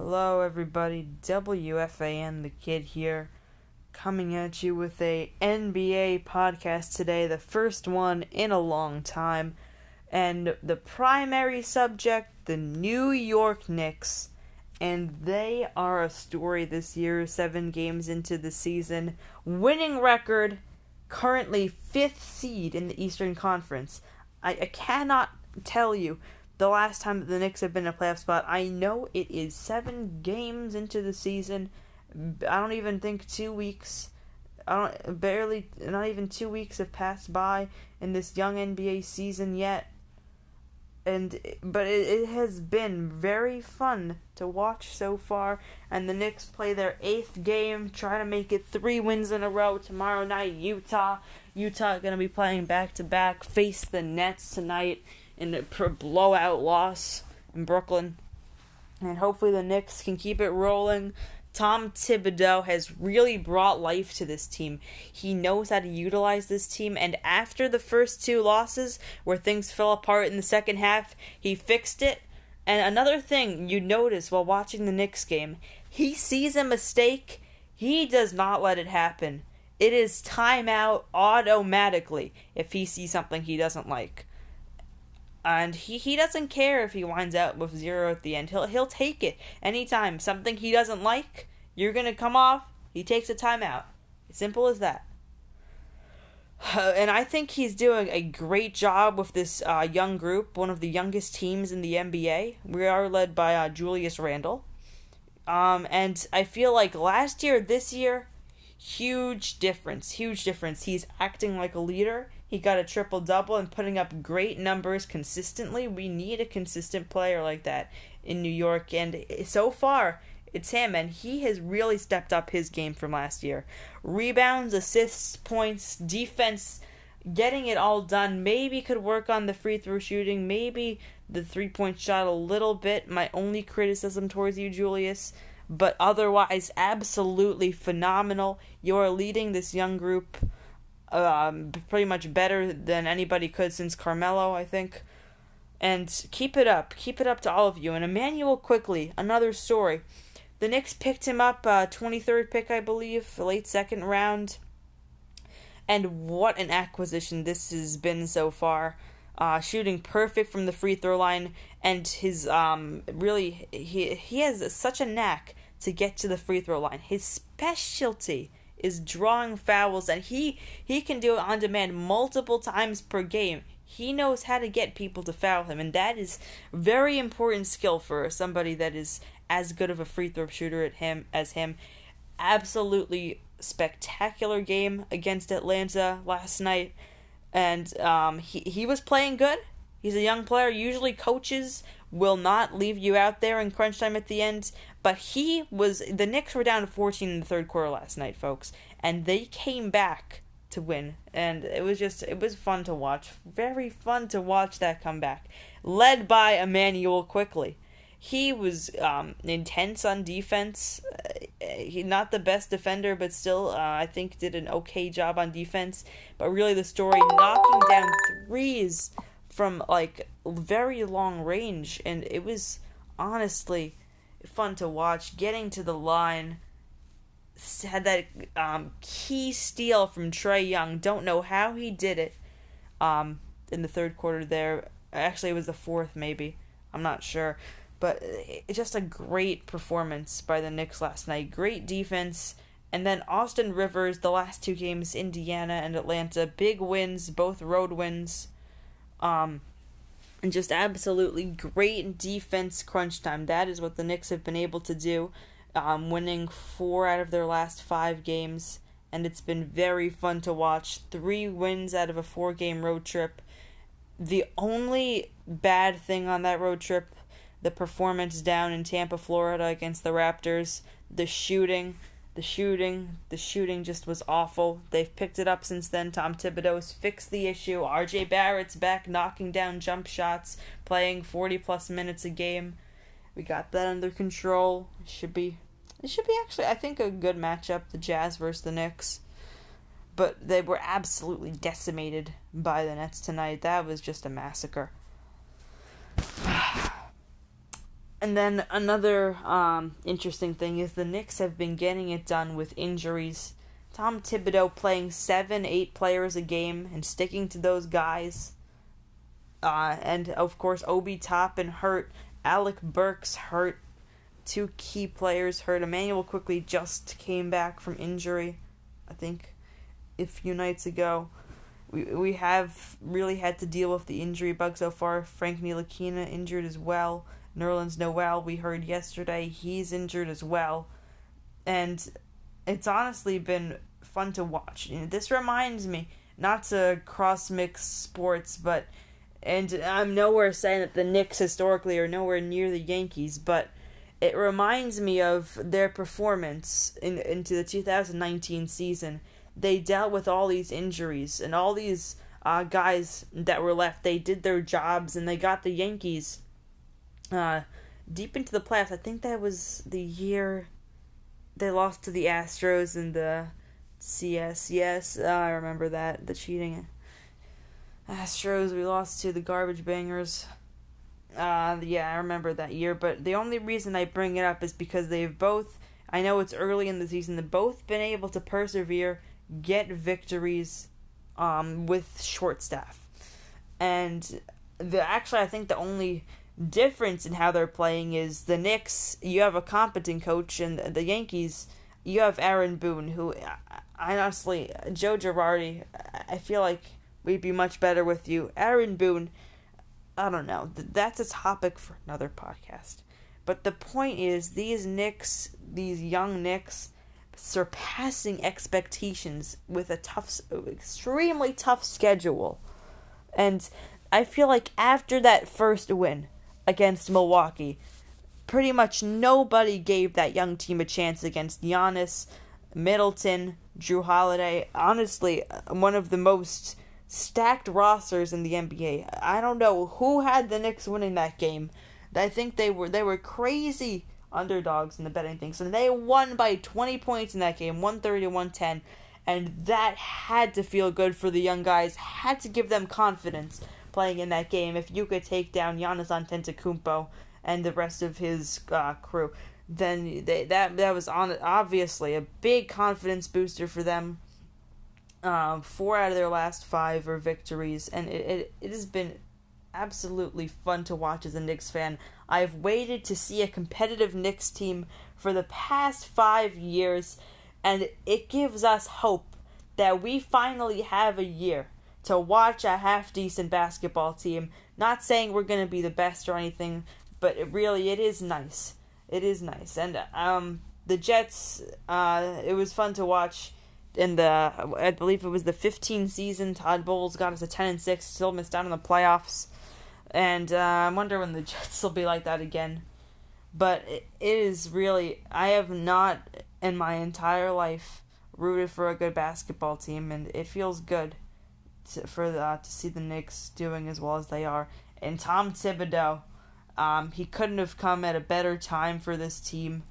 Hello, everybody. WFAN, the kid here, coming at you with a NBA podcast today, the first one in a long time. And the primary subject, the New York Knicks. And they are a story this year, seven games into the season. Winning record, currently fifth seed in the Eastern Conference. I, I cannot tell you the last time the Knicks have been in a playoff spot. I know it is seven games into the season. I don't even think two weeks. I don't barely not even two weeks have passed by in this young NBA season yet. And but it, it has been very fun to watch so far. And the Knicks play their eighth game, try to make it three wins in a row tomorrow night. Utah, Utah gonna be playing back to back. Face the Nets tonight in a blowout loss in Brooklyn. And hopefully the Knicks can keep it rolling. Tom Thibodeau has really brought life to this team. He knows how to utilize this team, and after the first two losses, where things fell apart in the second half, he fixed it. And another thing you notice while watching the Knicks game, he sees a mistake, he does not let it happen. It is timeout automatically if he sees something he doesn't like and he, he doesn't care if he winds up with zero at the end. He'll he'll take it anytime. Something he doesn't like, you're gonna come off. He takes a timeout. Simple as that. Uh, and I think he's doing a great job with this uh, young group, one of the youngest teams in the NBA. We are led by uh, Julius Randle. Um, and I feel like last year, this year, huge difference, huge difference. He's acting like a leader. He got a triple double and putting up great numbers consistently. We need a consistent player like that in New York, and so far, it's him, and he has really stepped up his game from last year. Rebounds, assists, points, defense, getting it all done. Maybe could work on the free throw shooting, maybe the three point shot a little bit. My only criticism towards you, Julius. But otherwise, absolutely phenomenal. You're leading this young group um, pretty much better than anybody could since Carmelo, I think. And keep it up. Keep it up to all of you. And Immanuel Quickley, another story. The Knicks picked him up, uh, 23rd pick, I believe, late second round. And what an acquisition this has been so far. Uh, shooting perfect from the free throw line, and his um really he he has such a knack to get to the free throw line. His specialty is drawing fouls and he he can do it on demand multiple times per game. He knows how to get people to foul him and that is very important skill for somebody that is as good of a free throw shooter at him as him. Absolutely spectacular game against Atlanta last night and um, he he was playing good. He's a young player. Usually coaches will not leave you out there in crunch time at the end. But he was the Knicks were down to 14 in the third quarter last night, folks, and they came back to win. And it was just it was fun to watch. Very fun to watch that comeback. Led by Immanuel Quickley. He was um, intense on defense. Uh, he not the best defender, but still, uh, I think did an okay job on defense. But really, the story knocking down threes from like very long range, and it was honestly fun to watch. Getting to the line, had that um, key steal from Trae Young. Don't know how he did it um, in the third quarter there. Actually, it was the fourth, maybe. I'm not sure. But it's just a great performance by the Knicks last night. Great defense. And then Austin Rivers, the last two games, Indiana and Atlanta, big wins, both road wins. Um, and just absolutely great defense crunch time. That is what the Knicks have been able to do, um, winning four out of their last five games, and it's been very fun to watch. Three wins out of a four game road trip. The only bad thing on that road trip, the performance down in Tampa, Florida against the Raptors, the shooting the shooting, the shooting just was awful. They've picked it up since then. Tom Thibodeau's fixed the issue. RJ Barrett's back knocking down jump shots, playing 40 plus minutes a game. We got that under control. It should be it should be actually I think a good matchup, the Jazz versus the Knicks. But they were absolutely decimated by the Nets tonight. That was just a massacre. And then another um, interesting thing is the Knicks have been getting it done with injuries. Tom Thibodeau playing seven, eight players a game and sticking to those guys. Uh, and of course, Obi Toppin hurt. Alec Burks hurt. Two key players hurt. Immanuel Quickley just came back from injury, I think, a few nights ago. We, we have really had to deal with the injury bug so far. Frank Ntilikina injured as well. Nerlens Noel, we heard yesterday, he's injured as well. And it's honestly been fun to watch. You know, this reminds me, not to cross mix sports, but and I'm nowhere saying that the Knicks historically are nowhere near the Yankees, but it reminds me of their performance in into the 2019 season. They dealt with all these injuries and all these uh, guys that were left. They did their jobs and they got the Yankees uh, deep into the playoffs. I think that was the year they lost to the Astros in the CS. Yes, uh, I remember that the cheating. Astros, we lost to the Garbage Bangers. Uh, yeah, I remember that year. But the only reason I bring it up is because they've both. I know it's early in the season. They've both been able to persevere, get victories, um, with short staff, and the actually I think the only difference in how they're playing is the Knicks. You have a competent coach, and the Yankees. You have Aaron Boone, who I honestly Joe Girardi. I feel like we'd be much better with you, Aaron Boone. I don't know. That's a topic for another podcast. But the point is, these Knicks, these young Knicks, surpassing expectations with a tough, extremely tough schedule. And I feel like after that first win, against Milwaukee. Pretty much nobody gave that young team a chance against Giannis, Middleton, Jrue Holiday. Honestly, one of the most stacked rosters in the NBA. I don't know who had the Knicks winning that game. I think they were they were crazy underdogs in the betting things, and they won by 20 points in that game, 130 to 110, and that had to feel good for the young guys. Had to give them confidence playing in that game, if you could take down Giannis Antetokounmpo and the rest of his uh, crew, then they, that that was on obviously a big confidence booster for them. Um, four out of their last five are victories, and it, it, it has been absolutely fun to watch as a Knicks fan. I've waited to see a competitive Knicks team for the past five years, and it gives us hope that we finally have a year to watch a half decent basketball team. Not saying we're going to be the best or anything, but it really it is nice. It is nice. And um the Jets uh it was fun to watch in the I believe it was the 15 season Todd Bowles got us a 10 and 6 still missed out on the playoffs. And uh, I wonder when the Jets will be like that again. But it is really I have not in my entire life rooted for a good basketball team and it feels good to, for uh, to see the Knicks doing as well as they are. And Tom Thibodeau, um, he couldn't have come at a better time for this team.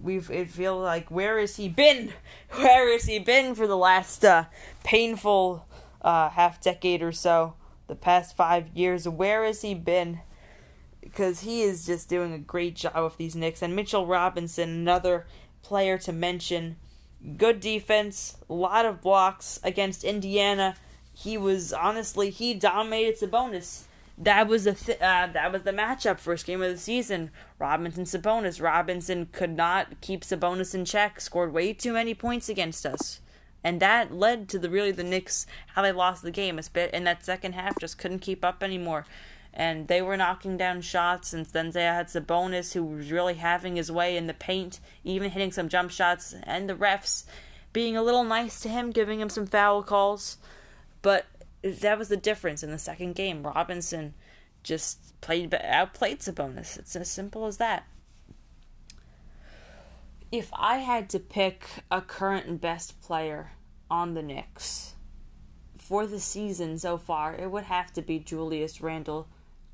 We've it feel like where has he been? Where has he been for the last uh, painful uh, half decade or so? The past five years, where has he been? Because he is just doing a great job with these Knicks. And Mitchell Robinson, another player to mention. Good defense, a lot of blocks against Indiana he was honestly he dominated Sabonis. That was the th- uh, that was the matchup first game of the season. Robinson Sabonis. Robinson could not keep Sabonis in check. Scored way too many points against us, and that led to the really the Knicks how they lost the game. A bit in that second half just couldn't keep up anymore, and they were knocking down shots. And then they had Sabonis who was really having his way in the paint, even hitting some jump shots, and the refs being a little nice to him, giving him some foul calls. But that was the difference in the second game. Robinson just played outplayed Sabonis. It's as simple as that. If I had to pick a current and best player on the Knicks for the season so far, it would have to be Julius Randle,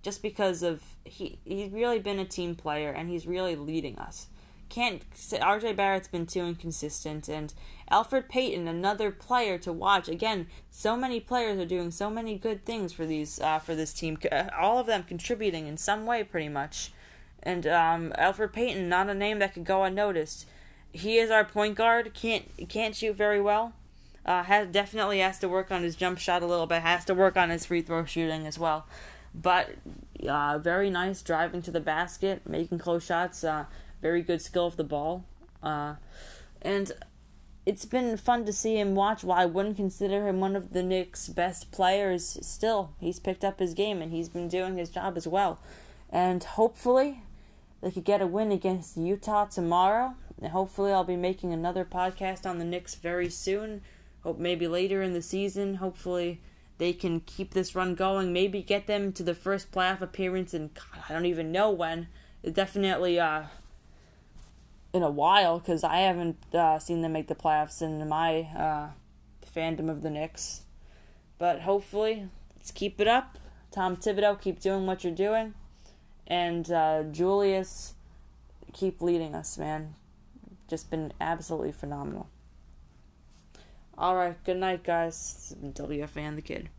just because of he he's really been a team player and he's really leading us can't RJ Barrett's been too inconsistent and Elfrid Payton another player to watch again so many players are doing so many good things for these uh, for this team uh, all of them contributing in some way pretty much And um, Elfrid Payton, not a name that could go unnoticed. He is our point guard. Can't can't shoot very well. Uh, has definitely has to work on his jump shot a little bit. Has to work on his free throw shooting as well. But uh, very nice driving to the basket, making close shots. Uh, very good skill of the ball. Uh, and it's been fun to see him watch. While I wouldn't consider him one of the Knicks' best players, still he's picked up his game and he's been doing his job as well. And hopefully, they could get a win against Utah tomorrow. And hopefully, I'll be making another podcast on the Knicks very soon. Hope maybe later in the season. Hopefully, they can keep this run going. Maybe get them to the first playoff appearance, and I don't even know when. It definitely uh, in a while because I haven't uh, seen them make the playoffs in my uh, fandom of the Knicks. But hopefully, let's keep it up. Tom Thibodeau, keep doing what you're doing, and uh, Julius, keep leading us, man. Just been absolutely phenomenal. All right, good night, guys. This has been WFAN the Kid.